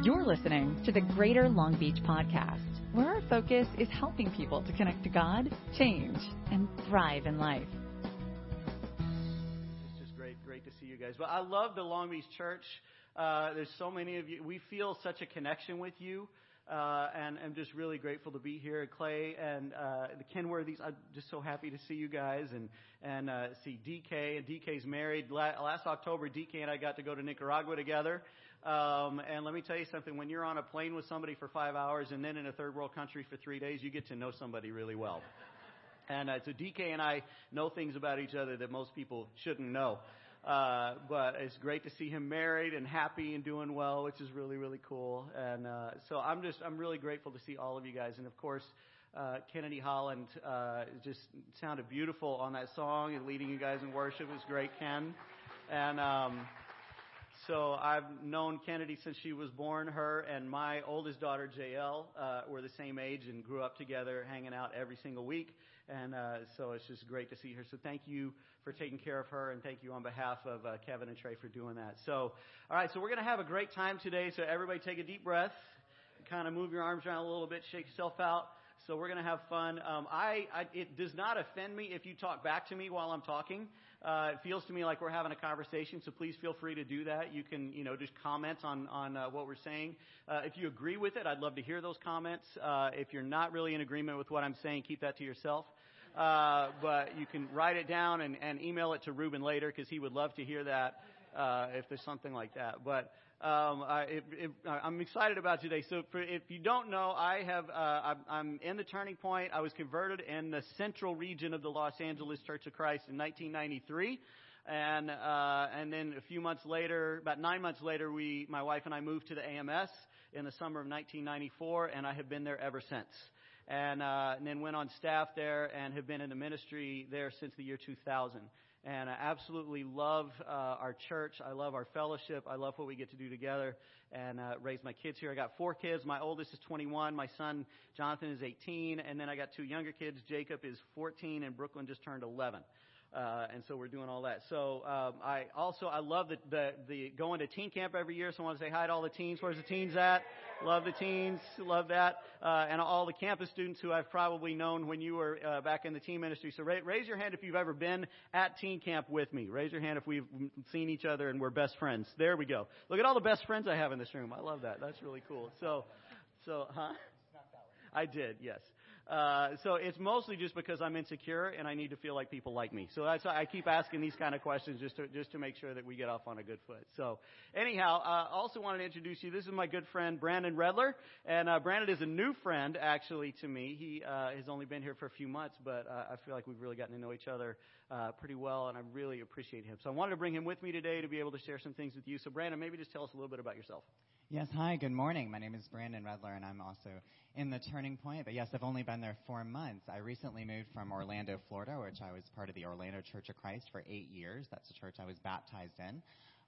You're listening to the Greater Long Beach Podcast, where our focus is helping people to connect to God, change, and thrive in life. It's just great, great to see you guys. But I love the Long Beach Church. Uh, there's so many of you. We feel such a connection with you. Uh, and I'm just really grateful to be here. Clay and uh, the Kenworthies, I'm just so happy to see you guys and and uh, see DK. And DK's married. Last October, DK and I got to go to Nicaragua together. Um, and let me tell you something: when you're on a plane with somebody for five hours and then in a third world country for three days, you get to know somebody really well. And uh, so DK and I know things about each other that most people shouldn't know. Uh, but it's great to see him married and happy and doing well, which is really, really cool. And uh, so I'm just, I'm really grateful to see all of you guys. And of course, uh, Kennedy Holland uh, just sounded beautiful on that song and leading you guys in worship was great, Ken. And um, so I've known Kennedy since she was born. Her and my oldest daughter, JL, uh, were the same age and grew up together, hanging out every single week. And uh, so it's just great to see her. So thank you for taking care of her, and thank you on behalf of uh, Kevin and Trey for doing that. So, all right, so we're going to have a great time today. So everybody take a deep breath, kind of move your arms around a little bit, shake yourself out. So we're going to have fun. Um, I, I, it does not offend me if you talk back to me while I'm talking. Uh, it feels to me like we're having a conversation, so please feel free to do that. You can, you know, just comment on on uh, what we're saying. Uh, if you agree with it, I'd love to hear those comments. Uh, if you're not really in agreement with what I'm saying, keep that to yourself. Uh, but you can write it down and, and email it to Ruben later because he would love to hear that uh, if there's something like that. But um, I, it, it, I'm excited about today. So, for, if you don't know, I have uh, I'm in the Turning Point. I was converted in the central region of the Los Angeles Church of Christ in 1993, and uh, and then a few months later, about nine months later, we my wife and I moved to the AMS in the summer of 1994, and I have been there ever since. And, uh, and then went on staff there and have been in the ministry there since the year 2000 and I absolutely love uh, our church. I love our fellowship. I love what we get to do together and uh, raise my kids here. I got four kids. My oldest is 21. My son Jonathan is 18, and then I got two younger kids. Jacob is 14, and Brooklyn just turned 11. Uh, and so we're doing all that. So um, I also I love the, the the going to teen camp every year. So I want to say hi to all the teens. Where's the teens at? Love the teens. Love that. Uh, and all the campus students who I've probably known when you were uh, back in the teen ministry. So ra- raise your hand if you've ever been at teen camp with me. Raise your hand if we've seen each other and we're best friends. There we go. Look at all the best friends I have in this room. I love that. That's really cool. So, so huh? I did. Yes. Uh, so it's mostly just because I'm insecure and I need to feel like people like me. So that's why I keep asking these kind of questions just to just to make sure that we get off on a good foot. So anyhow, I uh, also wanted to introduce you. This is my good friend Brandon Redler, and uh, Brandon is a new friend actually to me. He uh, has only been here for a few months, but uh, I feel like we've really gotten to know each other uh, pretty well, and I really appreciate him. So I wanted to bring him with me today to be able to share some things with you. So Brandon, maybe just tell us a little bit about yourself. Yes, hi, good morning. My name is Brandon Redler, and I'm also in the Turning Point. But yes, I've only been there four months. I recently moved from Orlando, Florida, which I was part of the Orlando Church of Christ for eight years. That's the church I was baptized in.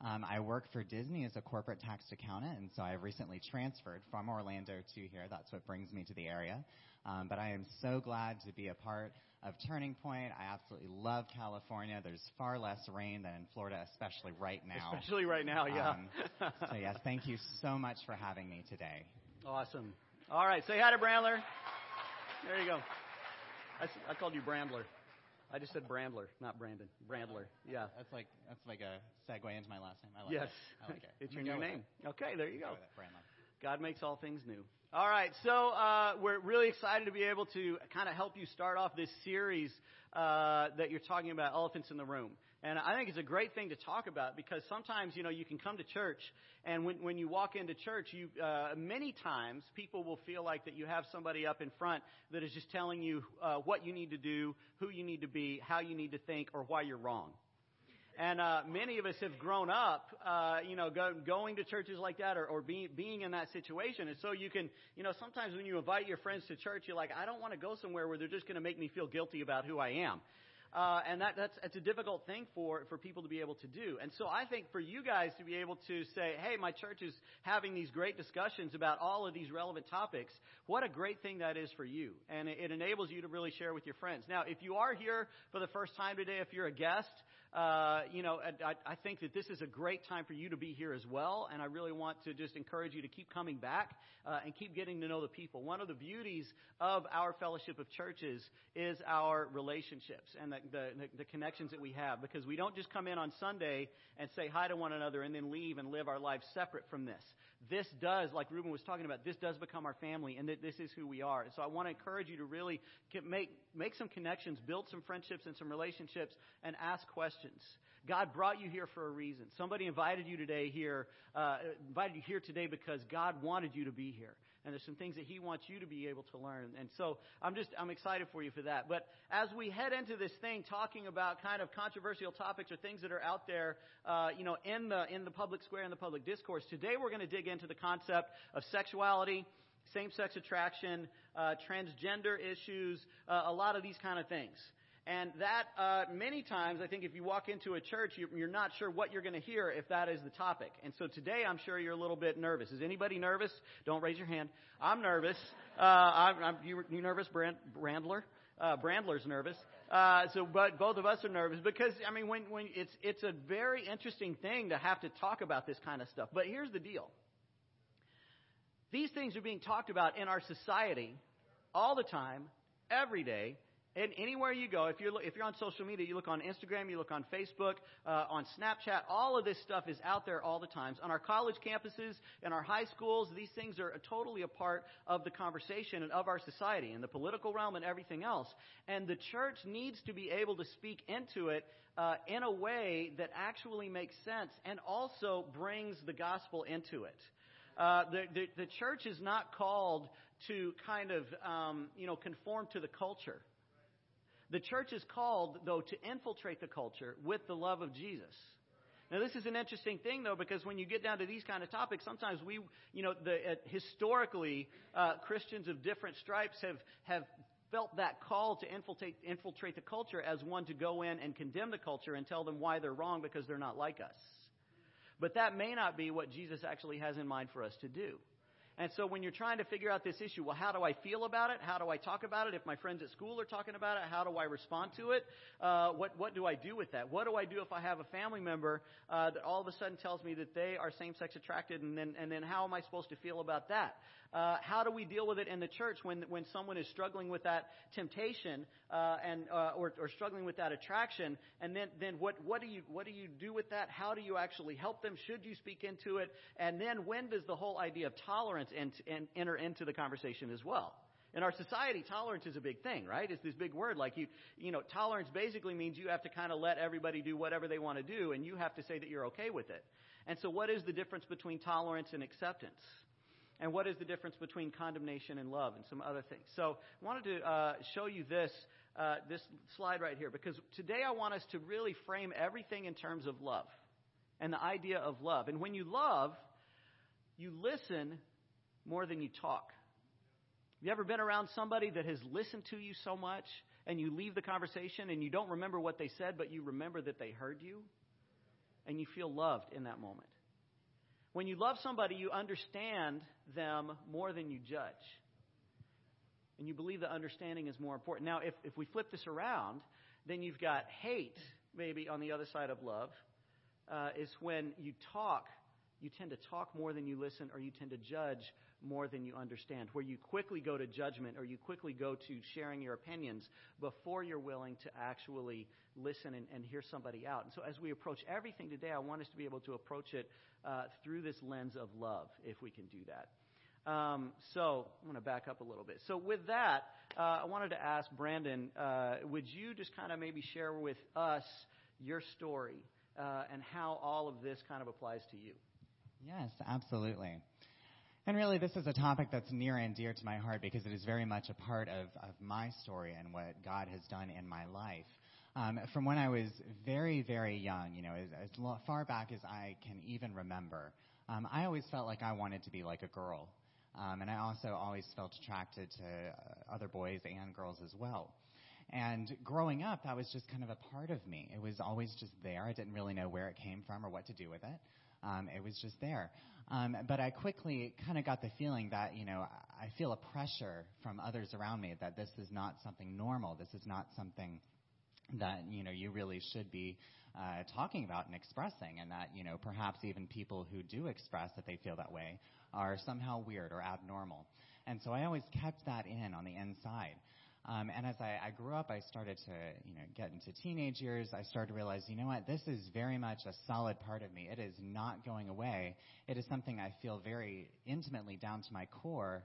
Um, I work for Disney as a corporate tax accountant, and so I have recently transferred from Orlando to here. That's what brings me to the area. Um, but I am so glad to be a part of Turning Point. I absolutely love California. There's far less rain than in Florida, especially right now. Especially right now, yeah. Um, so yes, thank you so much for having me today. Awesome. All right, say hi to Brandler. There you go. I, I called you Brandler. I just said Brandler, not Brandon. Brandler. Yeah. That's like that's like a segue into my last name. I like yes. it. I like it. it's your new name. It. Okay, there you go. go Brandler. God makes all things new. All right, so uh, we're really excited to be able to kind of help you start off this series uh, that you're talking about, Elephants in the Room. And I think it's a great thing to talk about because sometimes, you know, you can come to church and when, when you walk into church, you, uh, many times people will feel like that you have somebody up in front that is just telling you uh, what you need to do, who you need to be, how you need to think, or why you're wrong. And uh, many of us have grown up, uh, you know, go, going to churches like that or, or being, being in that situation. And so you can, you know, sometimes when you invite your friends to church, you're like, I don't want to go somewhere where they're just going to make me feel guilty about who I am. Uh, and that, that's, that's a difficult thing for, for people to be able to do. And so I think for you guys to be able to say, hey, my church is having these great discussions about all of these relevant topics, what a great thing that is for you. And it, it enables you to really share with your friends. Now, if you are here for the first time today, if you're a guest, uh, you know, I, I think that this is a great time for you to be here as well. And I really want to just encourage you to keep coming back uh, and keep getting to know the people. One of the beauties of our fellowship of churches is our relationships and the, the, the connections that we have because we don't just come in on Sunday and say hi to one another and then leave and live our lives separate from this. This does, like Ruben was talking about, this does become our family and that this is who we are. And So I want to encourage you to really make, make some connections, build some friendships and some relationships, and ask questions. God brought you here for a reason. Somebody invited you today here, uh, invited you here today because God wanted you to be here. And there's some things that He wants you to be able to learn. And so I'm just, I'm excited for you for that. But as we head into this thing talking about kind of controversial topics or things that are out there, uh, you know, in the, in the public square, in the public discourse, today we're going to dig into the concept of sexuality, same-sex attraction, uh, transgender issues, uh, a lot of these kind of things. And that, uh, many times, I think if you walk into a church, you're, not sure what you're going to hear if that is the topic. And so today, I'm sure you're a little bit nervous. Is anybody nervous? Don't raise your hand. I'm nervous. Uh, I'm, I'm, you, you nervous, Brand, Brandler? Uh, Brandler's nervous. Uh, so, but both of us are nervous because, I mean, when, when it's, it's a very interesting thing to have to talk about this kind of stuff. But here's the deal. These things are being talked about in our society all the time, every day, and anywhere you go, if you're, if you're on social media, you look on Instagram, you look on Facebook, uh, on Snapchat, all of this stuff is out there all the times. On our college campuses, in our high schools, these things are totally a part of the conversation and of our society, and the political realm and everything else. And the church needs to be able to speak into it uh, in a way that actually makes sense and also brings the gospel into it. Uh, the, the, the, church is not called to kind of, um, you know, conform to the culture. The church is called, though, to infiltrate the culture with the love of Jesus. Now, this is an interesting thing, though, because when you get down to these kind of topics, sometimes we, you know, the, uh, historically, uh, Christians of different stripes have, have felt that call to infiltrate, infiltrate the culture as one to go in and condemn the culture and tell them why they're wrong because they're not like us. But that may not be what Jesus actually has in mind for us to do. And so when you're trying to figure out this issue, well, how do I feel about it? How do I talk about it? If my friends at school are talking about it, how do I respond to it? Uh, what, what do I do with that? What do I do if I have a family member uh, that all of a sudden tells me that they are same-sex attracted, and then, and then how am I supposed to feel about that? Uh, how do we deal with it in the church when, when someone is struggling with that temptation uh, and, uh, or, or struggling with that attraction? And then, then what, what, do you, what do you do with that? How do you actually help them? Should you speak into it? And then when does the whole idea of tolerance ent, ent, enter into the conversation as well? In our society, tolerance is a big thing, right? It's this big word. Like you, you know, tolerance basically means you have to kind of let everybody do whatever they want to do, and you have to say that you're okay with it. And so, what is the difference between tolerance and acceptance? And what is the difference between condemnation and love and some other things. So I wanted to uh, show you this, uh, this slide right here because today I want us to really frame everything in terms of love and the idea of love. And when you love, you listen more than you talk. Have you ever been around somebody that has listened to you so much and you leave the conversation and you don't remember what they said, but you remember that they heard you? And you feel loved in that moment. When you love somebody, you understand them more than you judge. And you believe that understanding is more important. Now, if, if we flip this around, then you've got hate, maybe, on the other side of love, uh, is when you talk, you tend to talk more than you listen, or you tend to judge more than you understand, where you quickly go to judgment or you quickly go to sharing your opinions before you're willing to actually listen and, and hear somebody out. And so, as we approach everything today, I want us to be able to approach it uh, through this lens of love, if we can do that. Um, so I'm going to back up a little bit. So with that, uh, I wanted to ask Brandon, uh, would you just kind of maybe share with us your story uh, and how all of this kind of applies to you? Yes, absolutely. And really, this is a topic that's near and dear to my heart because it is very much a part of, of my story and what God has done in my life. Um, from when I was very, very young, you know, as, as far back as I can even remember, um, I always felt like I wanted to be like a girl. Um, and I also always felt attracted to uh, other boys and girls as well. And growing up, that was just kind of a part of me. It was always just there. I didn't really know where it came from or what to do with it. Um, it was just there. Um, but I quickly kind of got the feeling that, you know, I feel a pressure from others around me that this is not something normal. This is not something that you know you really should be uh, talking about and expressing, and that you know perhaps even people who do express that they feel that way are somehow weird or abnormal. And so I always kept that in on the inside. Um, and as I, I grew up, I started to, you know, get into teenage years. I started to realize, you know what, this is very much a solid part of me. It is not going away. It is something I feel very intimately down to my core,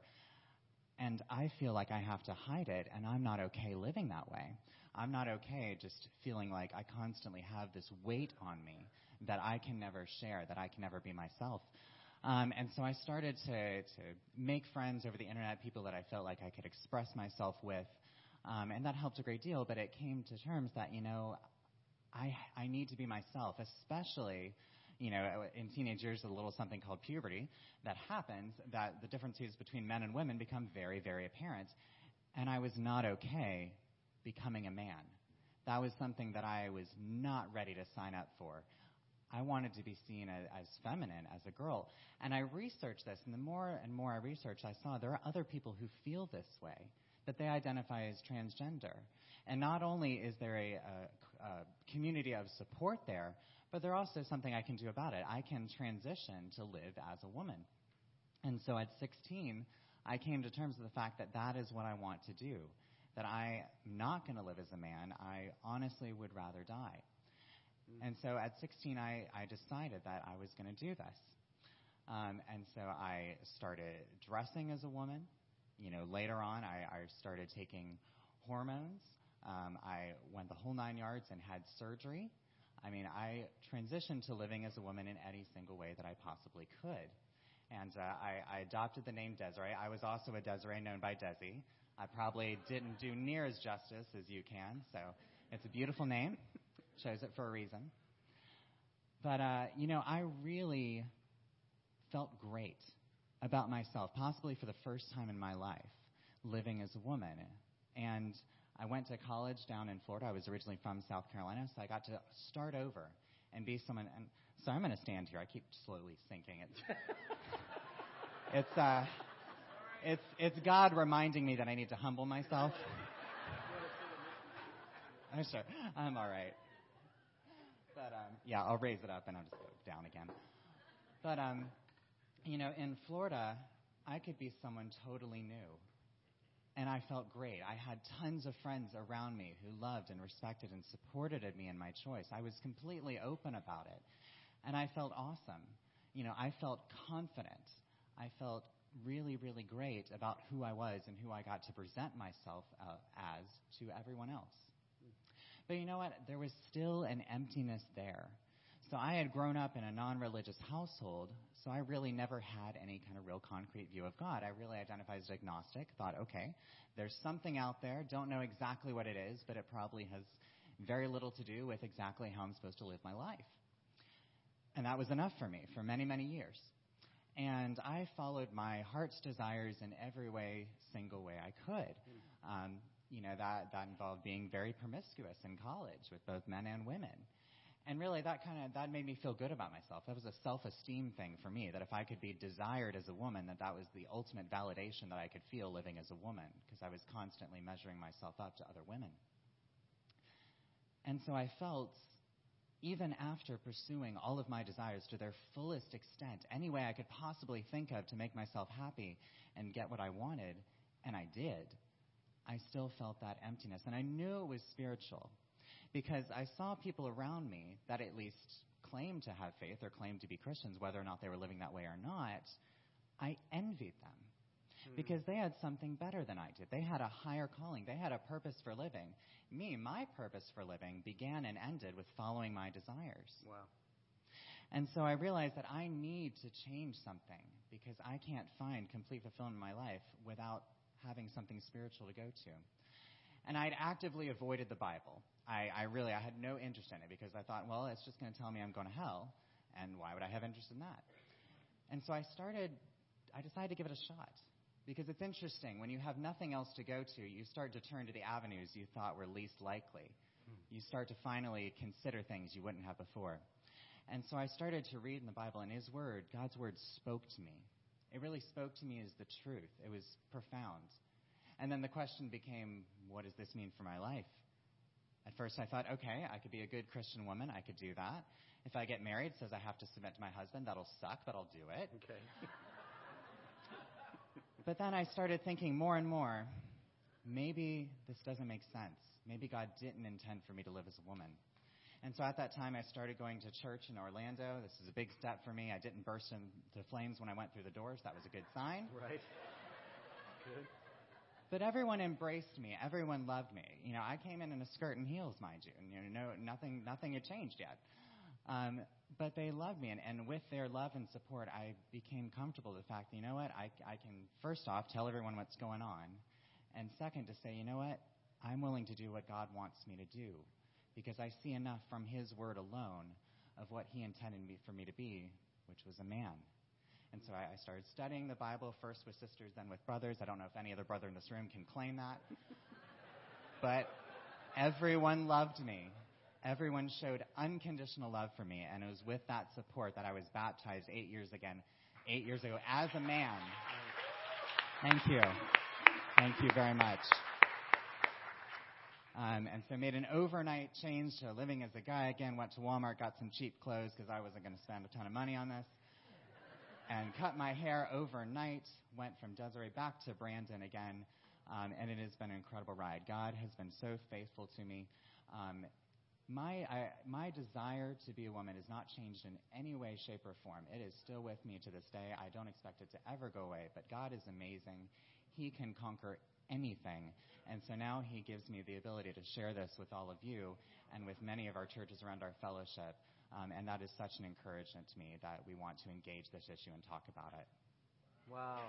and I feel like I have to hide it, and I'm not okay living that way. I'm not okay just feeling like I constantly have this weight on me that I can never share, that I can never be myself. Um, and so I started to, to make friends over the internet, people that I felt like I could express myself with. Um, and that helped a great deal, but it came to terms that, you know, I, I need to be myself, especially, you know, in teenage years, a little something called puberty that happens, that the differences between men and women become very, very apparent. And I was not okay becoming a man. That was something that I was not ready to sign up for. I wanted to be seen as, as, feminine, as a girl. And I researched this, and the more and more I researched, I saw there are other people who feel this way that they identify as transgender. And not only is there a, a, a community of support there, but there's also something I can do about it. I can transition to live as a woman. And so at 16, I came to terms with the fact that that is what I want to do. That I'm not going to live as a man. I honestly would rather die. And so at 16, I, I decided that I was going to do this. Um, and so I started dressing as a woman you know, later on, I, I started taking hormones. Um, I went the whole nine yards and had surgery. I mean, I transitioned to living as a woman in any single way that I possibly could. And uh, I, I adopted the name Desiree. I was also a Desiree known by Desi. I probably didn't do near as justice as you can, so it's a beautiful name. Chose it for a reason. But, uh, you know, I really felt great about myself, possibly for the first time in my life, living as a woman. And I went to college down in Florida. I was originally from South Carolina, so I got to start over and be someone. And so I'm going to stand here. I keep slowly sinking. It's it's uh, it's it's God reminding me that I need to humble myself. I'm sure I'm all right. But um, yeah, I'll raise it up and I'll just go down again. But um, you know, in Florida, I could be someone totally new. And I felt great. I had tons of friends around me who loved and respected and supported me in my choice. I was completely open about it. And I felt awesome. You know, I felt confident. I felt really, really great about who I was and who I got to present myself uh, as to everyone else. But you know what? There was still an emptiness there. So I had grown up in a non religious household, so I really never had any kind of real concrete view of God. I really identified as agnostic, thought, okay, there's something out there, don't know exactly what it is, but it probably has very little to do with exactly how I'm supposed to live my life. And that was enough for me for many, many years. And I followed my heart's desires in every way, single way I could. Um, you know, that, that involved being very promiscuous in college with both men and women and really that kind of that made me feel good about myself. That was a self-esteem thing for me that if i could be desired as a woman that that was the ultimate validation that i could feel living as a woman because i was constantly measuring myself up to other women. And so i felt even after pursuing all of my desires to their fullest extent any way i could possibly think of to make myself happy and get what i wanted and i did i still felt that emptiness. And i knew it was spiritual because I saw people around me that at least claimed to have faith or claimed to be Christians, whether or not they were living that way or not. I envied them hmm. because they had something better than I did. They had a higher calling, they had a purpose for living. Me, my purpose for living began and ended with following my desires. Wow. And so I realized that I need to change something because I can't find complete fulfillment in my life without having something spiritual to go to. And I'd actively avoided the Bible. I, I really I had no interest in it because I thought, well, it's just going to tell me I'm going to hell, and why would I have interest in that? And so I started. I decided to give it a shot because it's interesting when you have nothing else to go to, you start to turn to the avenues you thought were least likely. Hmm. You start to finally consider things you wouldn't have before. And so I started to read in the Bible, and His Word, God's Word, spoke to me. It really spoke to me as the truth. It was profound. And then the question became, what does this mean for my life? At first, I thought, okay, I could be a good Christian woman. I could do that. If I get married, says I have to submit to my husband. That'll suck, but I'll do it. Okay. but then I started thinking more and more, maybe this doesn't make sense. Maybe God didn't intend for me to live as a woman. And so at that time, I started going to church in Orlando. This is a big step for me. I didn't burst into flames when I went through the doors. That was a good sign. Right. Good. But everyone embraced me. Everyone loved me. You know, I came in in a skirt and heels, mind you. And, you know, no, nothing, nothing had changed yet. Um, but they loved me, and, and with their love and support, I became comfortable with the fact you know what, I, I can, first off, tell everyone what's going on, and second, to say, you know what, I'm willing to do what God wants me to do, because I see enough from His Word alone of what He intended me, for me to be, which was a man. And so I, I started studying the Bible, first with sisters, then with brothers. I don't know if any other brother in this room can claim that. but everyone loved me. Everyone showed unconditional love for me, and it was with that support that I was baptized eight years again, eight years ago as a man. Thank you. Thank you very much. Um, and so made an overnight change to living as a guy again. Went to Walmart, got some cheap clothes because I wasn't going to spend a ton of money on this. And cut my hair overnight. Went from Desiree back to Brandon again. Um, and it has been an incredible ride. God has been so faithful to me. Um, my, I, my desire to be a woman has not changed in any way, shape, or form. It is still with me to this day. I don't expect it to ever go away, but God is amazing. He can conquer anything. And so now He gives me the ability to share this with all of you and with many of our churches around our fellowship. Um, and that is such an encouragement to me that we want to engage this issue and talk about it. Wow.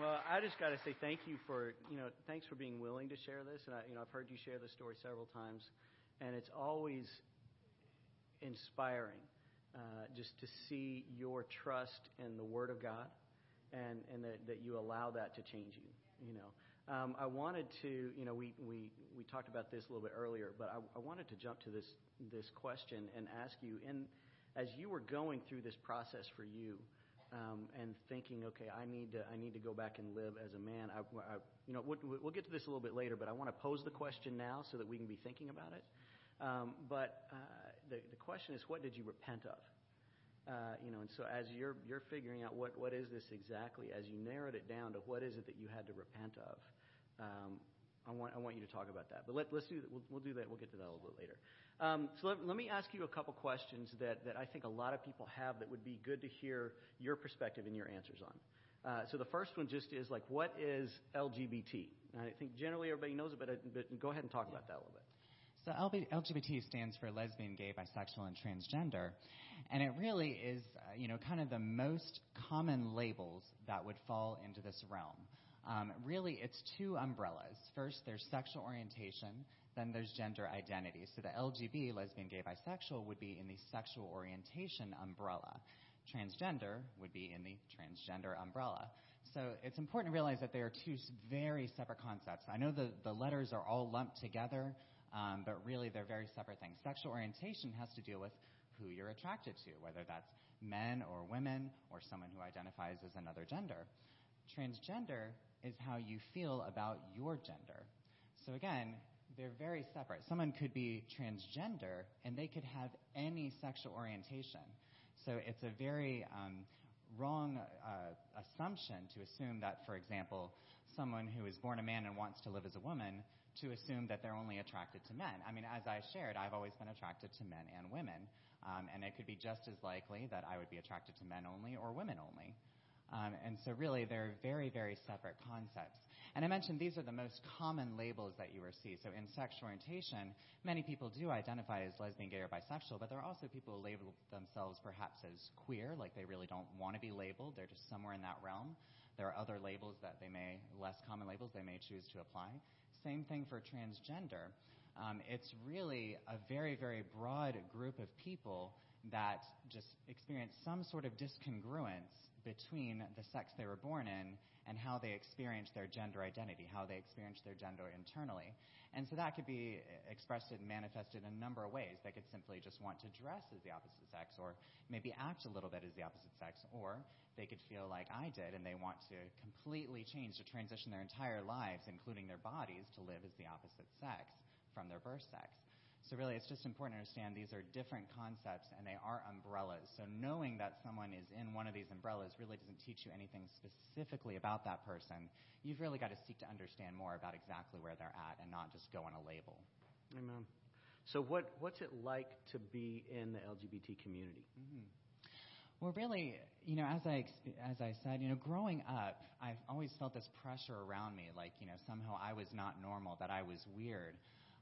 Well, I just got to say thank you for you know thanks for being willing to share this, and I, you know I've heard you share this story several times, and it's always inspiring uh, just to see your trust in the Word of God, and and that, that you allow that to change you. You know, um, I wanted to you know we we we talked about this a little bit earlier, but I, I wanted to jump to this this question and ask you, and as you were going through this process for you um, and thinking, okay, I need to I need to go back and live as a man. I, I, you know, we'll, we'll, get to this a little bit later, but I want to pose the question now so that we can be thinking about it. Um, but uh, the the question is, what did you repent of? Uh, you know, and so as you're you're figuring out what what is this exactly, as you narrowed it down to what is it that you had to repent of, um, I want I want you to talk about that. But let, let's do that. We'll, we'll do that. We'll get to that a little bit later. Um, so let, let, me ask you a couple questions that, that I think a lot of people have that would be good to hear your perspective and your answers on. Uh, so the first one just is like, what is LGBT? And I think generally everybody knows it, but, but go ahead and talk yeah. about that a little bit. So LGBT stands for lesbian, gay, bisexual, and transgender, and it really is, uh, you know, kind of the most common labels that would fall into this realm. Um, really, it's two umbrellas. First, there's sexual orientation, then there's gender identity. So the LGB, lesbian, gay, bisexual, would be in the sexual orientation umbrella. Transgender would be in the transgender umbrella. So it's important to realize that they are two very separate concepts. I know the, the letters are all lumped together, um, but really they're very separate things. Sexual orientation has to deal with who you're attracted to, whether that's men or women or someone who identifies as another gender. Transgender is how you feel about your gender. So again, they're very separate. Someone could be transgender and they could have any sexual orientation. So it's a very um, wrong uh, assumption to assume that, for example, someone who is born a man and wants to live as a woman to assume that they're only attracted to men. I mean, as I shared, I've always been attracted to men and women, um, and it could be just as likely that I would be attracted to men only or women only. Um, and so, really, they're very, very separate concepts. And I mentioned these are the most common labels that you see. So in sexual orientation, many people do identify as lesbian, gay, or bisexual, but there are also people who label themselves perhaps as queer, like they really don't want to be labeled. They're just somewhere in that realm. There are other labels that they may, less common labels, they may choose to apply. Same thing for transgender. Um, it's really a very, very broad group of people that just experience some sort of discongruence between the sex they were born in and how they experience their gender identity, how they experience their gender internally. And so that could be expressed and manifested in a number of ways. They could simply just want to dress as the opposite sex, or maybe act a little bit as the opposite sex, or they could feel like I did and they want to completely change, to transition their entire lives, including their bodies, to live as the opposite sex from their birth sex. So really, it's just important to understand these are different concepts and they are umbrellas. So knowing that someone is in one of these umbrellas really doesn't teach you anything specifically about that person. You've really got to seek to understand more about exactly where they're at and not just go on a label. Amen. So what what's it like to be in the LGBT community? Mm-hmm. Well, really, you know, as I as I said, you know, growing up, I've always felt this pressure around me, like you know, somehow I was not normal, that I was weird.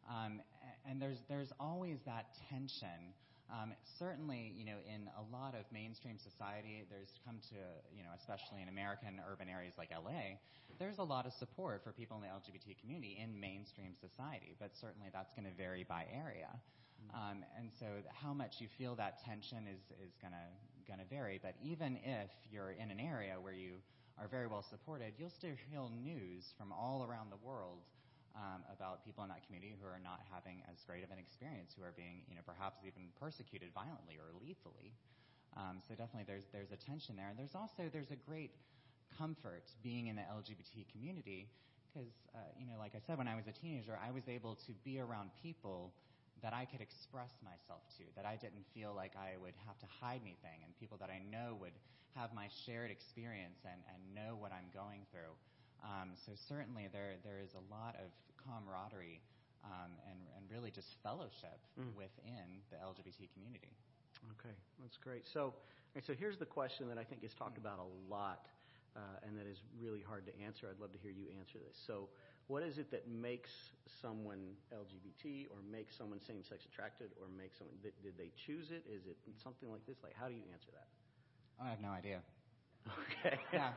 Um, and there's there's always that tension. Um, certainly, you know, in a lot of mainstream society, there's come to, you know, especially in American urban areas like LA, there's a lot of support for people in the LGBT community in mainstream society, but certainly that's going to vary by area. Mm-hmm. Um, and so how much you feel that tension is, is going to going to vary. But even if you're in an area where you are very well supported, you'll still hear news from all around the world um, about people in that community who are not having as great of an experience, who are being, you know, perhaps even persecuted violently or lethally. Um, so definitely there's there's a tension there, and there's also there's a great comfort being in the LGBT community because uh, you know, like I said, when I was a teenager, I was able to be around people that I could express myself to, that I didn't feel like I would have to hide anything, and people that I know would have my shared experience and, and know what I'm going through. Um, so certainly there there is a lot of camaraderie um, and and really just fellowship mm. within the LGBT community. Okay, that's great. So so here's the question that I think is talked about a lot. Uh, and that is really hard to answer. I'd love to hear you answer this. So, what is it that makes someone LGBT, or makes someone same-sex attracted, or makes someone? Did, did they choose it? Is it something like this? Like, how do you answer that? I have no idea. Okay. yeah.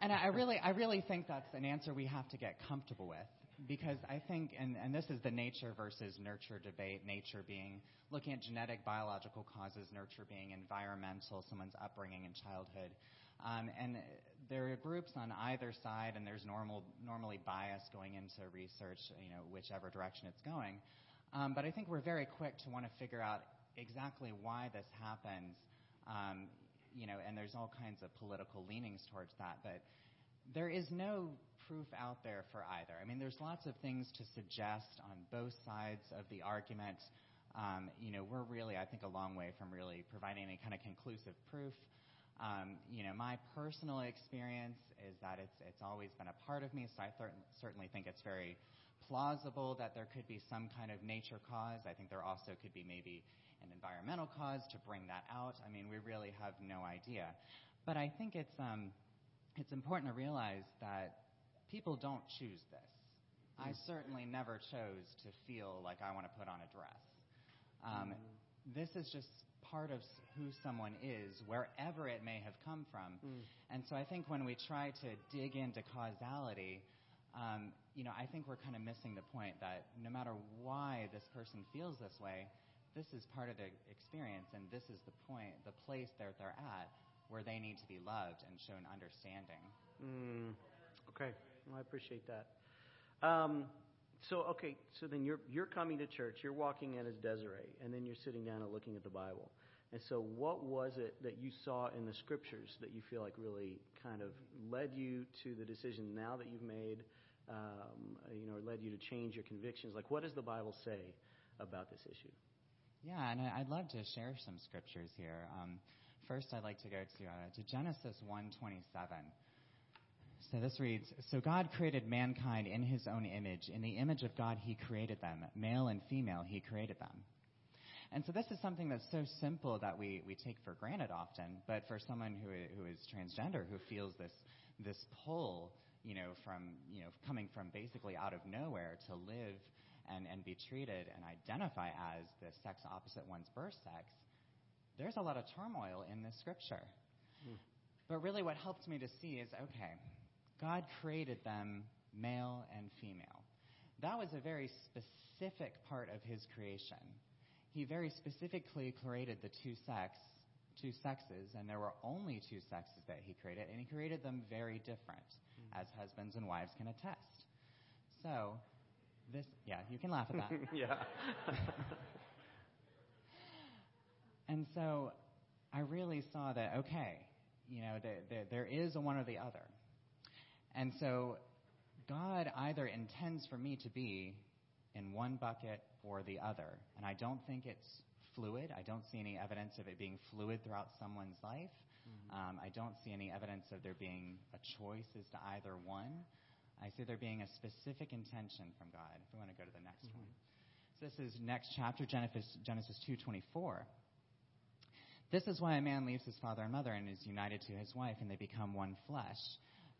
And I really, I really think that's an answer we have to get comfortable with because I think, and, and this is the nature versus nurture debate, nature being looking at genetic, biological causes, nurture being environmental, someone's upbringing and childhood. Um, and there are groups on either side, and there's normal, normally bias going into research, you know, whichever direction it's going. Um, but I think we're very quick to want to figure out exactly why this happens. Um, you know, and there's all kinds of political leanings towards that, but there is no proof out there for either. I mean, there's lots of things to suggest on both sides of the argument. Um, you know, we're really, I think, a long way from really providing any kind of conclusive proof. Um, you know, my personal experience is that it's it's always been a part of me, so I th- certainly think it's very plausible that there could be some kind of nature cause. I think there also could be maybe an environmental cause to bring that out. I mean, we really have no idea. But I think it's, um, it's important to realize that people don't choose this. I mm. certainly never chose to feel like I want to put on a dress. Um, mm. This is just part of who someone is, wherever it may have come from. Mm. And so I think when we try to dig into causality, um, you know, I think we're kind of missing the point that no matter why this person feels this way, this is part of their experience, and this is the point, the place that they're at, where they need to be loved and shown understanding. Mm, okay, well, I appreciate that. Um, so okay, so then you're you're coming to church, you're walking in as Desiree, and then you're sitting down and looking at the Bible. And so, what was it that you saw in the scriptures that you feel like really kind of led you to the decision now that you've made, um, you know, or led you to change your convictions? Like, what does the Bible say about this issue? Yeah, and I'd love to share some scriptures here. Um, first, I'd like to go to, uh, to Genesis 1:27. So this reads, So God created mankind in his own image. In the image of God, he created them. Male and female, he created them. And so this is something that's so simple that we, we take for granted often, but for someone who, who is transgender, who feels this, this pull, you know, from, you know, coming from basically out of nowhere to live and, and be treated and identify as the sex opposite one's birth sex, there's a lot of turmoil in this scripture. Mm. But really, what helped me to see is okay, God created them male and female. That was a very specific part of his creation. He very specifically created the two sex two sexes, and there were only two sexes that he created, and he created them very different, mm-hmm. as husbands and wives can attest. So, this, yeah, you can laugh at that. yeah. and so I really saw that, okay, you know, there, there, there is a one or the other. And so God either intends for me to be in one bucket or the other. And I don't think it's fluid. I don't see any evidence of it being fluid throughout someone's life. Mm-hmm. Um, I don't see any evidence of there being a choice as to either one. I see there being a specific intention from God. If we want to go to the next mm-hmm. one. So this is next chapter, Genesis, Genesis 2.24. This is why a man leaves his father and mother and is united to his wife, and they become one flesh.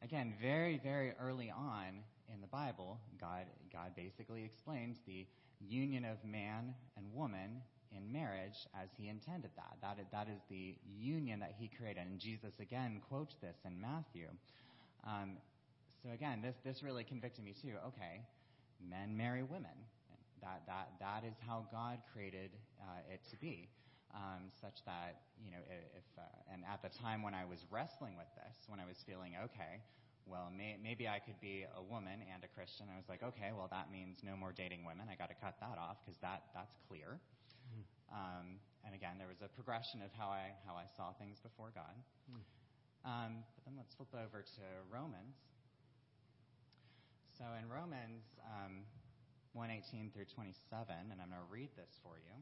Again, very, very early on in the Bible, God, God basically explains the union of man and woman in marriage as he intended that. That is, that is the union that he created. And Jesus again quotes this in Matthew. Um, so again, this, this really convicted me too. Okay, men marry women. That, that, that is how God created uh, it to be. Um, such that, you know, if, uh, and at the time when I was wrestling with this, when I was feeling, okay, well, may, maybe I could be a woman and a Christian. I was like, okay, well, that means no more dating women. I got to cut that off because that, that's clear. Mm. Um, and again, there was a progression of how I, how I saw things before God. Mm. Um, but then let's flip over to Romans. So in Romans um, 118 through 27, and I'm going to read this for you.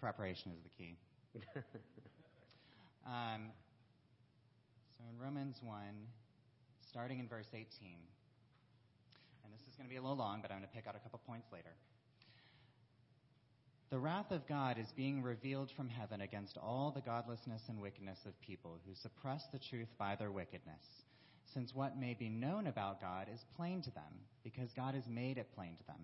Preparation is the key. um, so in Romans 1, starting in verse 18, and this is going to be a little long, but I'm going to pick out a couple points later. The wrath of God is being revealed from heaven against all the godlessness and wickedness of people who suppress the truth by their wickedness, since what may be known about God is plain to them, because God has made it plain to them.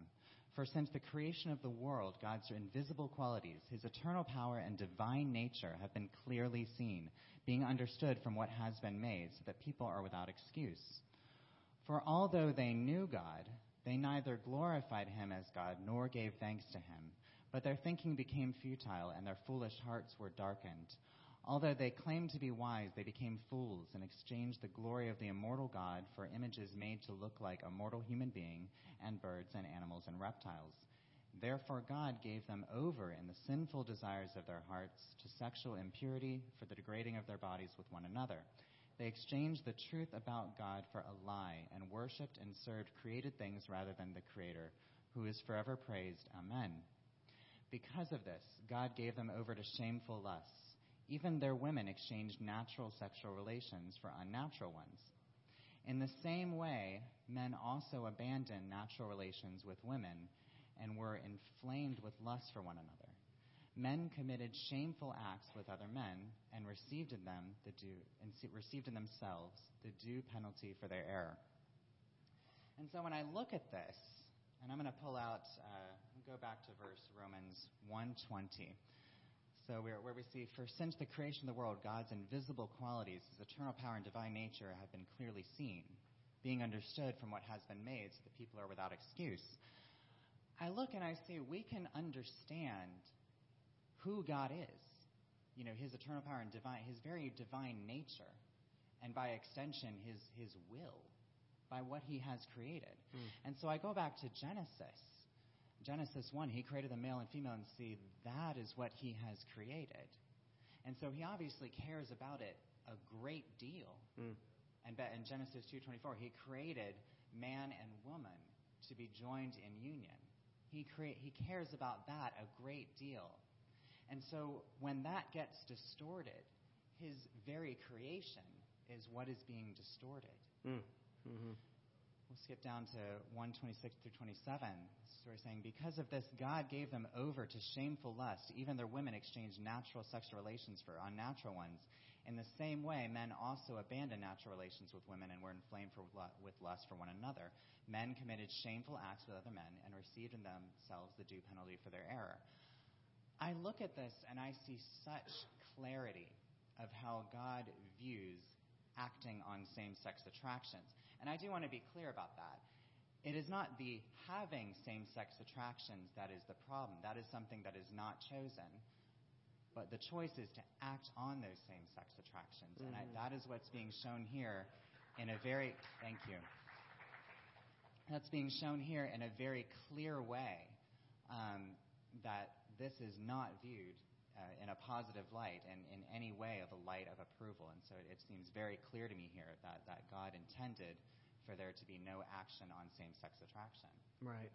For since the creation of the world, God's invisible qualities, his eternal power and divine nature have been clearly seen, being understood from what has been made, so that people are without excuse. For although they knew God, they neither glorified him as God nor gave thanks to him but their thinking became futile, and their foolish hearts were darkened. Although they claimed to be wise, they became fools and exchanged the glory of the immortal God for images made to look like a mortal human being and birds and animals and reptiles. Therefore, God gave them over in the sinful desires of their hearts to sexual impurity for the degrading of their bodies with one another. They exchanged the truth about God for a lie and worshipped and served created things rather than the Creator, who is forever praised. Amen. Because of this, God gave them over to shameful lusts. Even their women exchanged natural sexual relations for unnatural ones. In the same way, men also abandoned natural relations with women and were inflamed with lust for one another. Men committed shameful acts with other men and received in them the due, and received in themselves the due penalty for their error. And so when I look at this, and I'm going to pull out uh, go back to verse Romans 1:20. So where, where we see, for since the creation of the world, God's invisible qualities, His eternal power and divine nature have been clearly seen, being understood from what has been made, so that people are without excuse. I look and I see we can understand who God is. You know, His eternal power and divine, His very divine nature, and by extension, His His will, by what He has created. Mm. And so I go back to Genesis Genesis 1, he created the male and female and see that is what he has created. And so he obviously cares about it a great deal. Mm. And in Genesis 2:24, he created man and woman to be joined in union. He create, he cares about that a great deal. And so when that gets distorted, his very creation is what is being distorted. Mm. Mm-hmm. We'll skip down to 126 through 27. Story saying, Because of this, God gave them over to shameful lust. Even their women exchanged natural sexual relations for unnatural ones. In the same way, men also abandoned natural relations with women and were inflamed for, with lust for one another. Men committed shameful acts with other men and received in themselves the due penalty for their error. I look at this and I see such clarity of how God views acting on same sex attractions. And I do want to be clear about that. it is not the having same sex attractions that is the problem. That is something that is not chosen. But the choice is to act on those same sex attractions. Mm-hmm. And I, that is what's being shown here in a very, thank you. That's being shown here in a very clear way um, that this is not viewed uh, in a positive light and in any way of a light of approval. And so it, it seems very clear to me here that, that God intended for there to be no action on same sex attraction. Right.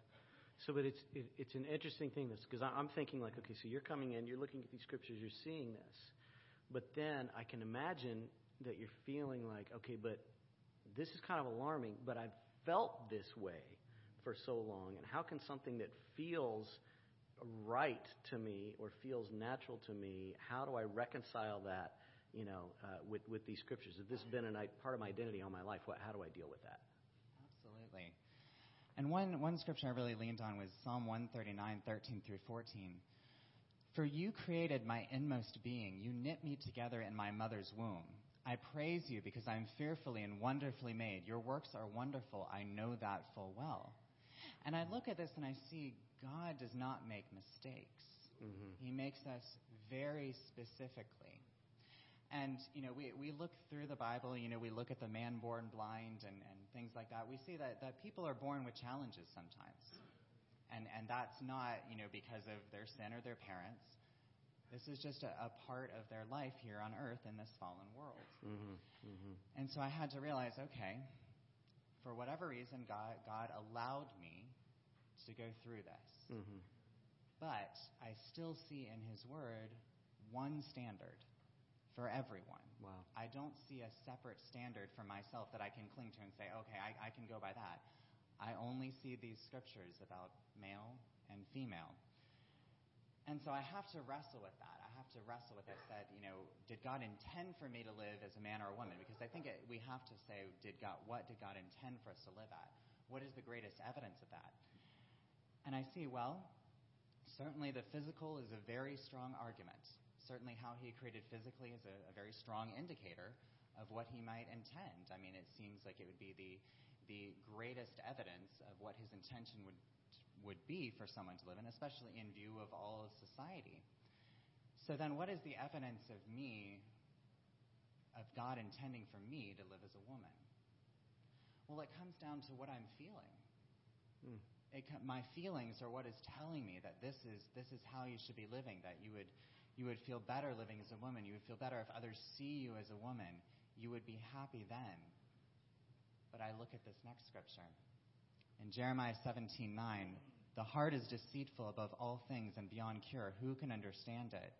So, but it's it, it's an interesting thing, this because I'm thinking like, okay, so you're coming in, you're looking at these scriptures, you're seeing this, but then I can imagine that you're feeling like, okay, but this is kind of alarming, but I've felt this way for so long, and how can something that feels right to me or feels natural to me, how do I reconcile that, you know, uh, with with these scriptures? If this has been a part of my identity all my life, what, how do I deal with that? Absolutely. And one, one scripture I really leaned on was Psalm 139, 13 through 14. For you created my inmost being. You knit me together in my mother's womb. I praise you because I am fearfully and wonderfully made. Your works are wonderful. I know that full well. And I look at this and I see God does not make mistakes. Mm-hmm. He makes us very specifically. And, you know, we, we look through the Bible, you know, we look at the man born blind and, and things like that. We see that, that people are born with challenges sometimes. And, and that's not, you know, because of their sin or their parents. This is just a, a part of their life here on earth in this fallen world. Mm-hmm. Mm-hmm. And so I had to realize, okay, for whatever reason, God, God allowed me to go through this. Mm-hmm. But I still see in His Word one standard for everyone. Wow. I don't see a separate standard for myself that I can cling to and say, okay, I, I can go by that. I only see these scriptures about male and female. And so I have to wrestle with that. I have to wrestle with this that, you know, did God intend for me to live as a man or a woman? Because I think it, we have to say, did God, what did God intend for us to live at? What is the greatest evidence of that? And I see, well, certainly the physical is a very strong argument certainly how he created physically is a, a very strong indicator of what he might intend. I mean, it seems like it would be the the greatest evidence of what his intention would would be for someone to live in, especially in view of all of society. So then, what is the evidence of me, of God intending for me to live as a woman? Well, it comes down to what I'm feeling. Mm. It, my feelings are what is telling me that this is this is how you should be living. That you would you would feel better living as a woman. You would feel better if others see you as a woman. You would be happy then. But I look at this next scripture. In Jeremiah 17:9, the heart is deceitful above all things and beyond cure. Who can understand it?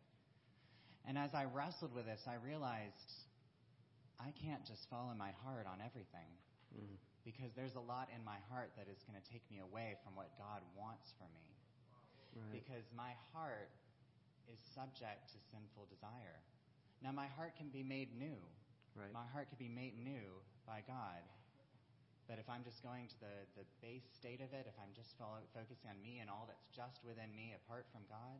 And as I wrestled with this, I realized I can't just follow my heart on everything. Mm. Because there's a lot in my heart that is going to take me away from what God wants for me. Right. Because my heart is subject to sinful desire. Now, my heart can be made new. Right. My heart can be made new by God. But if I'm just going to the, the base state of it, if I'm just follow, focusing on me and all that's just within me apart from God,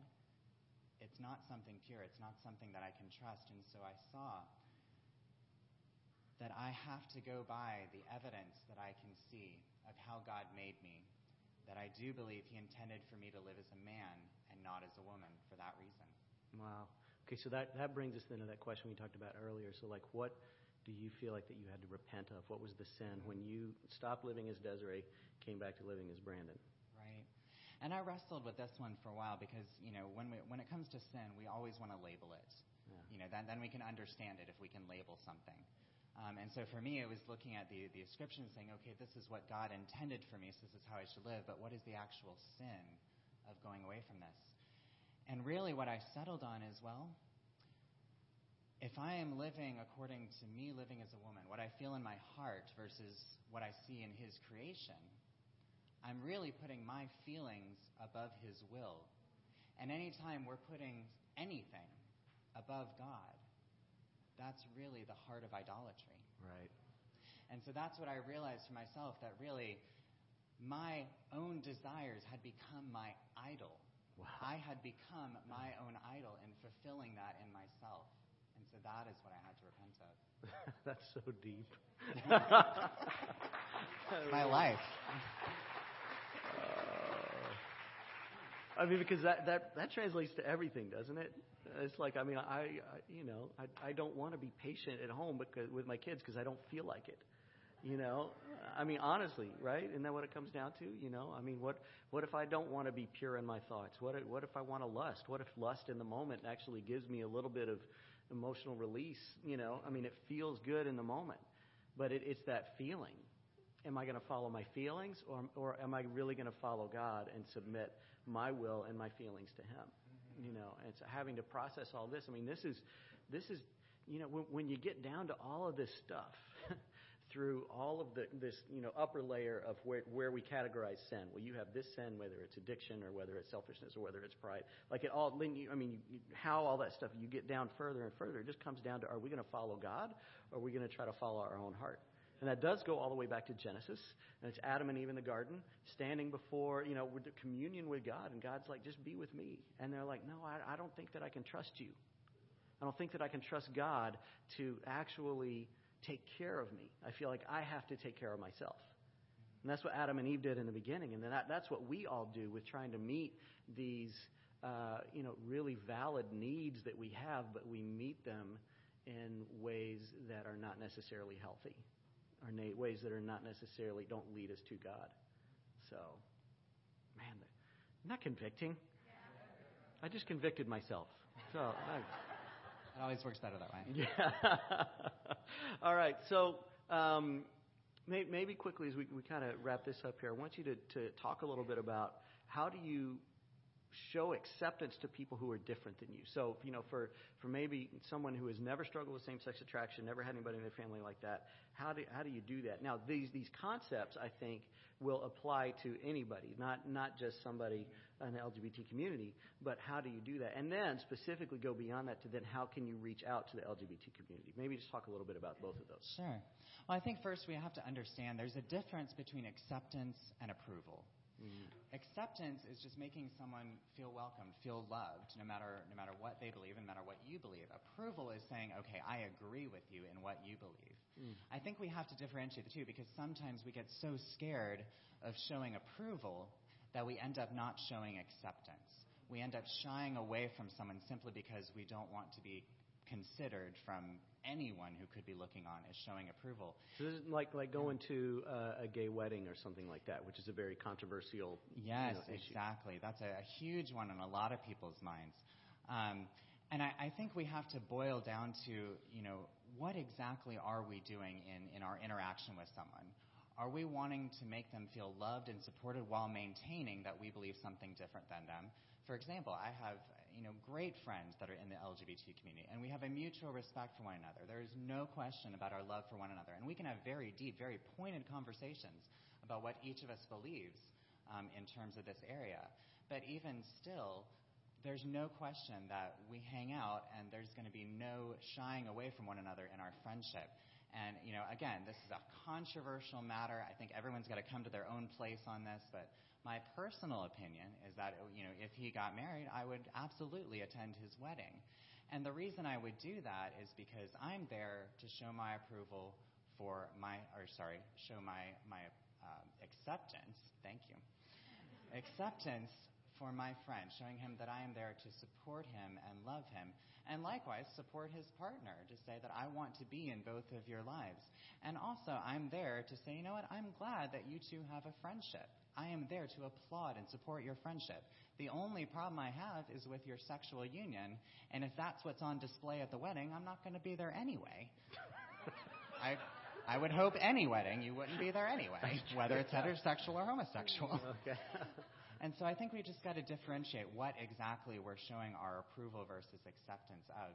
it's not something pure. It's not something that I can trust. And so I saw that I have to go by the evidence that I can see of how God made me, that I do believe He intended for me to live as a man and not as a woman for that reason. Wow. Okay, so that, that brings us then to that question we talked about earlier. So, like, what do you feel like that you had to repent of? What was the sin when you stopped living as Desiree, came back to living as Brandon? Right. And I wrestled with this one for a while because, you know, when, we, when it comes to sin, we always want to label it. Yeah. You know, then, then we can understand it if we can label something. Um, and so for me, it was looking at the, the description and saying, okay, this is what God intended for me, so this is how I should live, but what is the actual sin of going away from this? And really, what I settled on is well, if I am living according to me living as a woman, what I feel in my heart versus what I see in His creation, I'm really putting my feelings above His will. And anytime we're putting anything above God, that's really the heart of idolatry. Right. And so that's what I realized for myself that really my own desires had become my idol. Wow. I had become my own idol in fulfilling that in myself. And so that is what I had to repent of. That's so deep. my life. I mean, because that, that, that translates to everything, doesn't it? It's like, I mean, I, I you know, I, I don't want to be patient at home because, with my kids because I don't feel like it. You know, I mean, honestly, right? Isn't that what it comes down to? You know, I mean, what what if I don't want to be pure in my thoughts? What what if I want to lust? What if lust in the moment actually gives me a little bit of emotional release? You know, I mean, it feels good in the moment, but it, it's that feeling. Am I going to follow my feelings, or or am I really going to follow God and submit my will and my feelings to Him? Mm-hmm. You know, and it's having to process all this. I mean, this is this is you know when, when you get down to all of this stuff through all of the, this you know upper layer of where, where we categorize sin. Well, you have this sin, whether it's addiction or whether it's selfishness or whether it's pride. Like it all, I mean, you, how all that stuff. You get down further and further. It just comes down to: Are we going to follow God, or are we going to try to follow our own heart? And that does go all the way back to Genesis. And it's Adam and Eve in the garden, standing before, you know, with the communion with God. And God's like, just be with me. And they're like, no, I, I don't think that I can trust you. I don't think that I can trust God to actually take care of me. I feel like I have to take care of myself. And that's what Adam and Eve did in the beginning. And that, that's what we all do with trying to meet these, uh, you know, really valid needs that we have, but we meet them in ways that are not necessarily healthy, or ways that are not necessarily don't lead us to God. So, man, isn't that convicting? I just convicted myself. So. I, it always works better that way. Yeah. All right. So um, may, maybe quickly as we, we kind of wrap this up here, I want you to, to talk a little bit about how do you show acceptance to people who are different than you. So, you know, for, for maybe someone who has never struggled with same-sex attraction, never had anybody in their family like that, how do, how do you do that? Now, these, these concepts, I think, will apply to anybody, not, not just somebody in the LGBT community, but how do you do that? And then specifically go beyond that to then how can you reach out to the LGBT community? Maybe just talk a little bit about both of those. Sure. Well, I think first we have to understand there's a difference between acceptance and approval. Mm-hmm. Acceptance is just making someone feel welcomed, feel loved, no matter no matter what they believe, and no matter what you believe. Approval is saying, okay, I agree with you in what you believe. Mm. I think we have to differentiate the two because sometimes we get so scared of showing approval that we end up not showing acceptance. We end up shying away from someone simply because we don't want to be considered from anyone who could be looking on as showing approval. So this is like like going to uh, a gay wedding or something like that, which is a very controversial yes, you know, exactly. That's a, a, huge one in a lot of people's minds. Um, and I, I think we have to boil down to, you know, what exactly are we doing in, in our interaction with someone? Are we wanting to make them feel loved and supported while maintaining that we believe something different than them? For example, I have you know, great friends that are in the LGBT community, and we have a mutual respect for one another. There is no question about our love for one another, and we can have very deep, very pointed conversations about what each of us believes um, in terms of this area. But even still, there's no question that we hang out, and there's going to be no shying away from one another in our friendship. And you know, again, this is a controversial matter. I think everyone's got to come to their own place on this, but my personal opinion is that, you know, if he got married, I would absolutely attend his wedding. And the reason I would do that is because I'm there to show my approval for my, or sorry, show my, my um, acceptance, thank you, acceptance for my friend, showing him that I am there to support him and love him, and likewise support his partner to say that I want to be in both of your lives. And also, I'm there to say, you know what, I'm glad that you two have a friendship. I am there to applaud and support your friendship. The only problem I have is with your sexual union, and if that's what's on display at the wedding, I'm not going to be there anyway. I, I would hope any wedding you wouldn't be there anyway, whether it's heterosexual or homosexual. Okay. and so I think we just got to differentiate what exactly we're showing our approval versus acceptance of.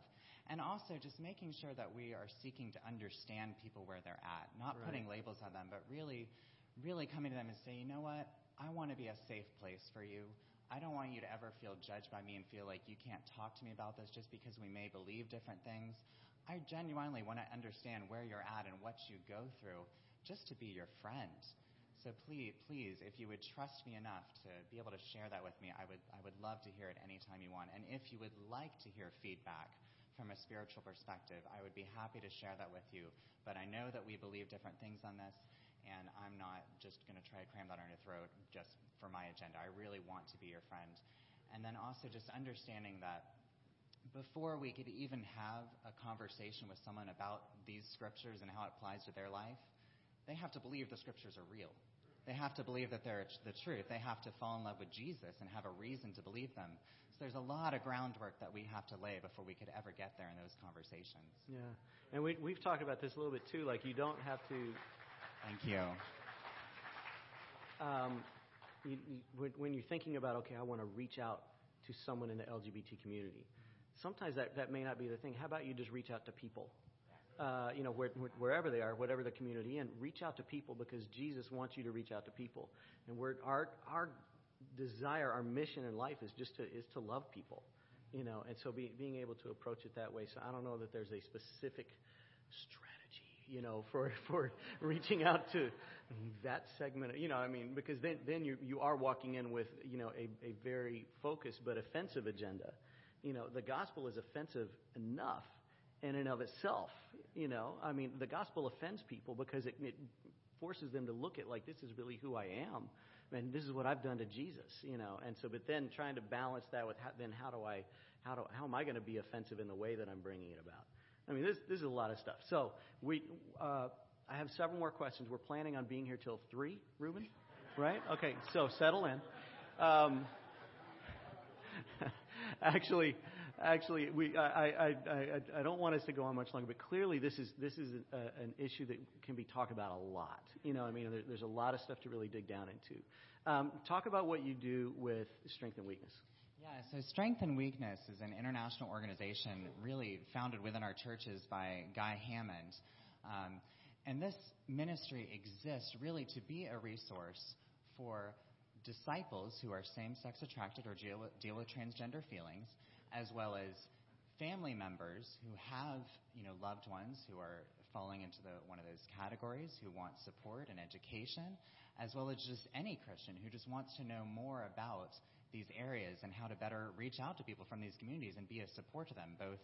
And also just making sure that we are seeking to understand people where they're at, not right. putting labels on them, but really really coming to them and say, you know what? I want to be a safe place for you. I don't want you to ever feel judged by me and feel like you can't talk to me about this just because we may believe different things. I genuinely want to understand where you're at and what you go through just to be your friend. So please, please, if you would trust me enough to be able to share that with me, I would, I would love to hear it anytime you want. And if you would like to hear feedback from a spiritual perspective, I would be happy to share that with you. But I know that we believe different things on this, and I'm not just going to try to cram that on your throat just for my agenda. I really want to be your friend. and then also just understanding that before we could even have a conversation with someone about these scriptures and how it applies to their life, they have to believe the scriptures are real. They have to believe that they're the truth. They have to fall in love with Jesus and have a reason to believe them. So there's a lot of groundwork that we have to lay before we could ever get there in those conversations. Yeah. And we, we've talked about this a little bit too. Like, you don't have to. Thank you. Um, you, you, when you're thinking about, okay, I want to reach out to someone in the LGBT community, sometimes that, that may not be the thing. How about you just reach out to people? Uh, you know, where, wherever they are, whatever the community, and reach out to people because Jesus wants you to reach out to people. And we're, our our desire, our mission in life is just to is to love people, you know. And so be, being able to approach it that way. So I don't know that there's a specific strategy, you know, for for reaching out to that segment. You know, I mean, because then then you you are walking in with you know a a very focused but offensive agenda. You know, the gospel is offensive enough in and of itself. You know, I mean, the gospel offends people because it, it forces them to look at like this is really who I am, and this is what I've done to Jesus. You know, and so but then trying to balance that with how, then how do I how do how am I going to be offensive in the way that I'm bringing it about? I mean, this this is a lot of stuff. So we. Uh, I have several more questions. We're planning on being here till three, Ruben, right? Okay, so settle in. Um, actually, actually, we, I, I, I, I don't want us to go on much longer, but clearly this is, this is an issue that can be talked about a lot. You know, I mean, there, there's a lot of stuff to really dig down into. Um, talk about what you do with Strength in Weakness. Yeah, so Strength in Weakness is an international organization really founded within our churches by Guy Hammond. Um, and this ministry exists really to be a resource for disciples who are same sex attracted or deal with, deal with transgender feelings, as well as family members who have, you know, loved ones who are falling into the, one of those categories, who want support and education, as well as just any Christian who just wants to know more about these areas and how to better reach out to people from these communities and be a support to them, both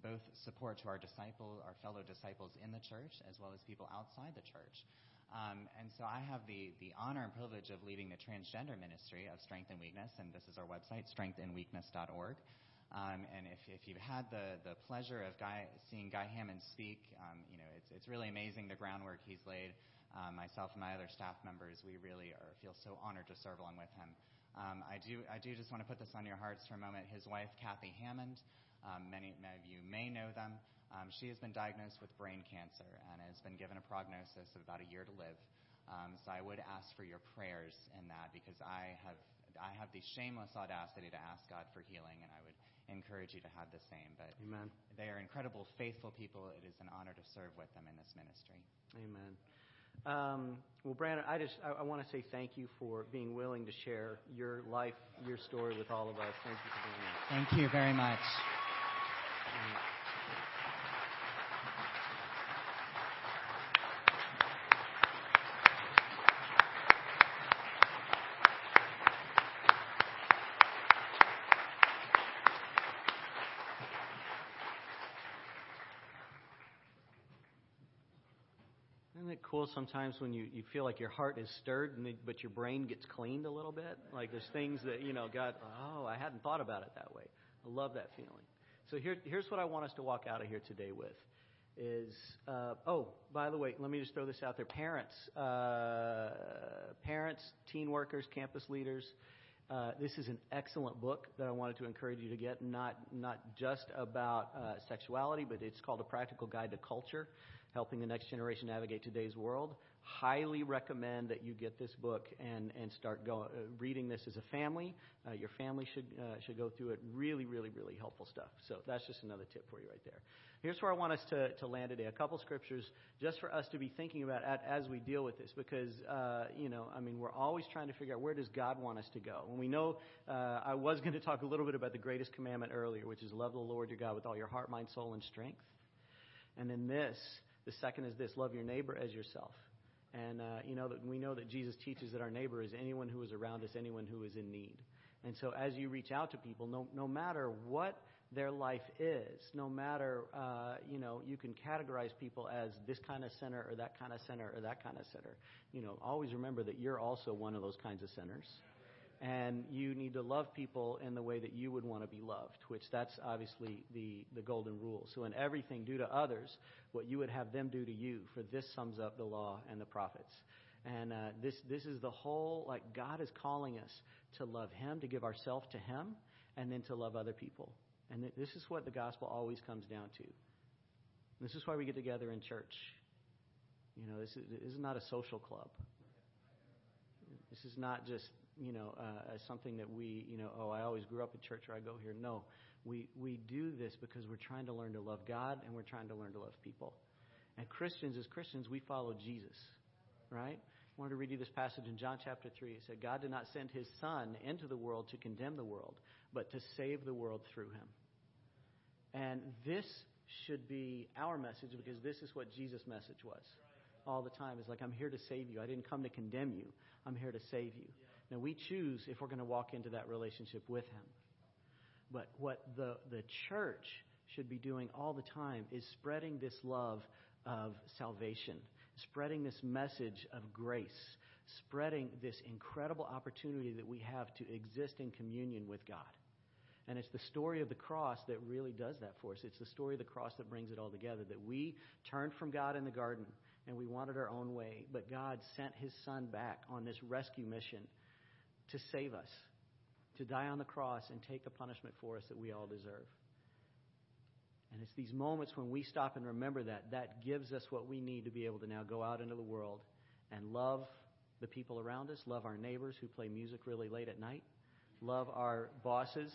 both support to our disciple, our fellow disciples in the church, as well as people outside the church. Um, and so I have the, the honor and privilege of leading the transgender ministry of Strength in Weakness, and this is our website, strengthinweakness.org. Um, and if, if you've had the, the pleasure of Guy, seeing Guy Hammond speak, um, you know, it's, it's really amazing the groundwork he's laid. Um, myself and my other staff members, we really are, feel so honored to serve along with him. Um, I do, I do just want to put this on your hearts for a moment. His wife, Kathy Hammond, um, many, many of you may know them. Um, she has been diagnosed with brain cancer and has been given a prognosis of about a year to live. Um, so I would ask for your prayers in that because I have I have the shameless audacity to ask God for healing, and I would encourage you to have the same. But Amen. they are incredible, faithful people. It is an honor to serve with them in this ministry. Amen. Um, well, Brandon, I just I, I want to say thank you for being willing to share your life, your story with all of us. Thank you for doing that. Thank you very much. Sometimes when you, you feel like your heart is stirred, and but your brain gets cleaned a little bit? Like there's things that, you know, God, oh, I hadn't thought about it that way. I love that feeling. So here, here's what I want us to walk out of here today with is uh, oh by the way let me just throw this out there parents uh, parents teen workers campus leaders uh, this is an excellent book that I wanted to encourage you to get. Not not just about uh, sexuality, but it's called A Practical Guide to Culture helping the next generation navigate today's world. Highly recommend that you get this book and, and start go, uh, reading this as a family. Uh, your family should, uh, should go through it. Really, really, really helpful stuff. So that's just another tip for you right there. Here's where I want us to, to land today. A couple scriptures just for us to be thinking about at, as we deal with this because, uh, you know, I mean, we're always trying to figure out where does God want us to go. And we know uh, I was going to talk a little bit about the greatest commandment earlier, which is love the Lord your God with all your heart, mind, soul, and strength. And in this, the second is this love your neighbor as yourself. And uh, you know that we know that Jesus teaches that our neighbor is anyone who is around us, anyone who is in need. And so as you reach out to people, no, no matter what their life is, no matter, uh, you know, you can categorize people as this kind of center or that kind of center or that kind of center. You know, always remember that you're also one of those kinds of centers. And you need to love people in the way that you would want to be loved, which that's obviously the, the golden rule. So in everything, do to others what you would have them do to you, for this sums up the law and the prophets. And uh, this, this is the whole, like, God is calling us to love Him, to give ourselves to Him, and then to love other people. And th- this is what the gospel always comes down to. This is why we get together in church. You know, this is, this is not a social club. This is not just you know, uh, something that we, you know, oh, I always grew up in church or I go here. No, we, we do this because we're trying to learn to love God and we're trying to learn to love people. And Christians, as Christians, we follow Jesus, right? I wanted to read you this passage in John chapter 3. It said, God did not send his Son into the world to condemn the world, but to save the world through him. And this should be our message because this is what Jesus' message was all the time. It's like, I'm here to save you. I didn't come to condemn you, I'm here to save you. Now, we choose if we're going to walk into that relationship with Him. But what the, the church should be doing all the time is spreading this love of salvation, spreading this message of grace, spreading this incredible opportunity that we have to exist in communion with God. And it's the story of the cross that really does that for us. It's the story of the cross that brings it all together. That we turned from God in the garden and we wanted our own way, but God sent His Son back on this rescue mission to save us, to die on the cross and take the punishment for us that we all deserve. And it's these moments when we stop and remember that, that gives us what we need to be able to now go out into the world and love the people around us, love our neighbors who play music really late at night, love our bosses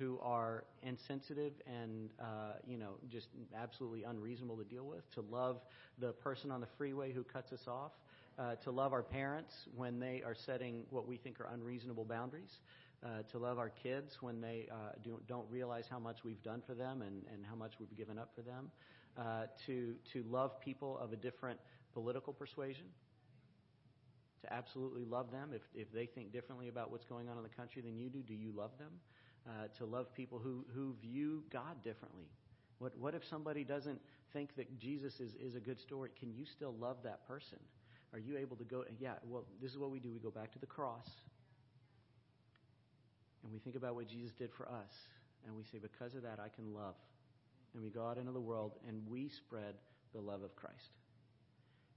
who are insensitive and uh, you know just absolutely unreasonable to deal with, to love the person on the freeway who cuts us off, uh, to love our parents when they are setting what we think are unreasonable boundaries, uh, to love our kids when they uh, do, don't realize how much we've done for them and, and how much we've given up for them, uh, to, to love people of a different political persuasion, to absolutely love them if, if they think differently about what's going on in the country than you do. Do you love them? Uh, to love people who, who view God differently. What, what if somebody doesn't think that Jesus is, is a good story? Can you still love that person? Are you able to go? Yeah, well, this is what we do. We go back to the cross and we think about what Jesus did for us. And we say, because of that, I can love. And we go out into the world and we spread the love of Christ.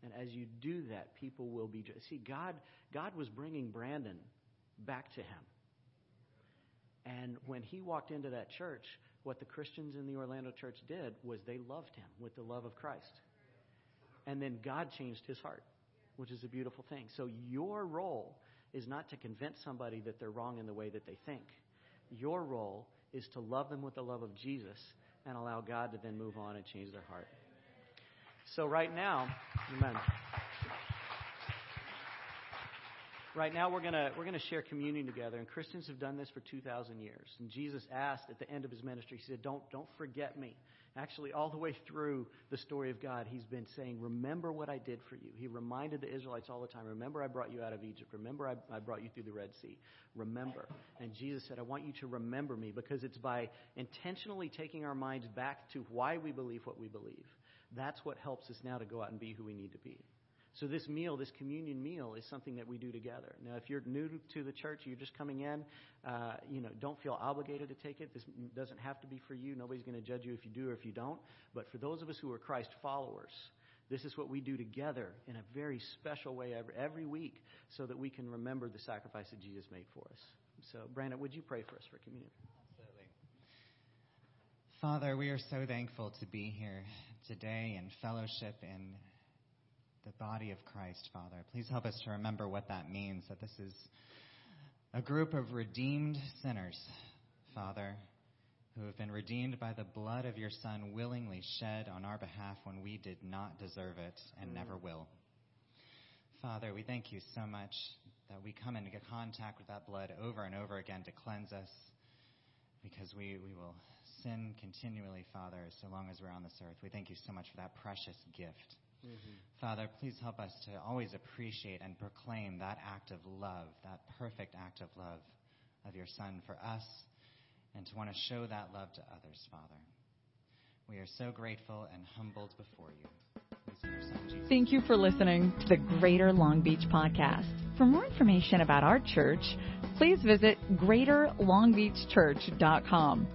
And as you do that, people will be. See, God, God was bringing Brandon back to Him. And when he walked into that church, what the Christians in the Orlando church did was they loved him with the love of Christ. And then God changed his heart which is a beautiful thing. So your role is not to convince somebody that they're wrong in the way that they think. Your role is to love them with the love of Jesus and allow God to then move on and change their heart. So right now, amen. Right now, we're going to we're gonna share communion together, and Christians have done this for 2,000 years. And Jesus asked at the end of his ministry, He said, Don't, don't forget me. Actually, all the way through the story of God, He's been saying, Remember what I did for you. He reminded the Israelites all the time, Remember I brought you out of Egypt. Remember I, I brought you through the Red Sea. Remember. And Jesus said, I want you to remember me because it's by intentionally taking our minds back to why we believe what we believe. That's what helps us now to go out and be who we need to be. So this meal, this communion meal, is something that we do together. Now, if you're new to the church, you're just coming in, uh, you know, don't feel obligated to take it. This doesn't have to be for you. Nobody's going to judge you if you do or if you don't. But for those of us who are Christ followers, this is what we do together in a very special way every, every week so that we can remember the sacrifice that Jesus made for us. So, Brandon, would you pray for us for communion? Absolutely. Father, we are so thankful to be here today in fellowship and the body of Christ, Father. Please help us to remember what that means, that this is a group of redeemed sinners, Father, who have been redeemed by the blood of your Son willingly shed on our behalf when we did not deserve it and mm. never will. Father, we thank you so much that we come into contact with that blood over and over again to cleanse us because we, we will sin continually, Father, so long as we're on this earth. We thank you so much for that precious gift. Mm-hmm. Father, please help us to always appreciate and proclaim that act of love, that perfect act of love of your Son for us, and to want to show that love to others, Father. We are so grateful and humbled before you. Thank you for listening to the Greater Long Beach Podcast. For more information about our church, please visit greaterlongbeachchurch.com.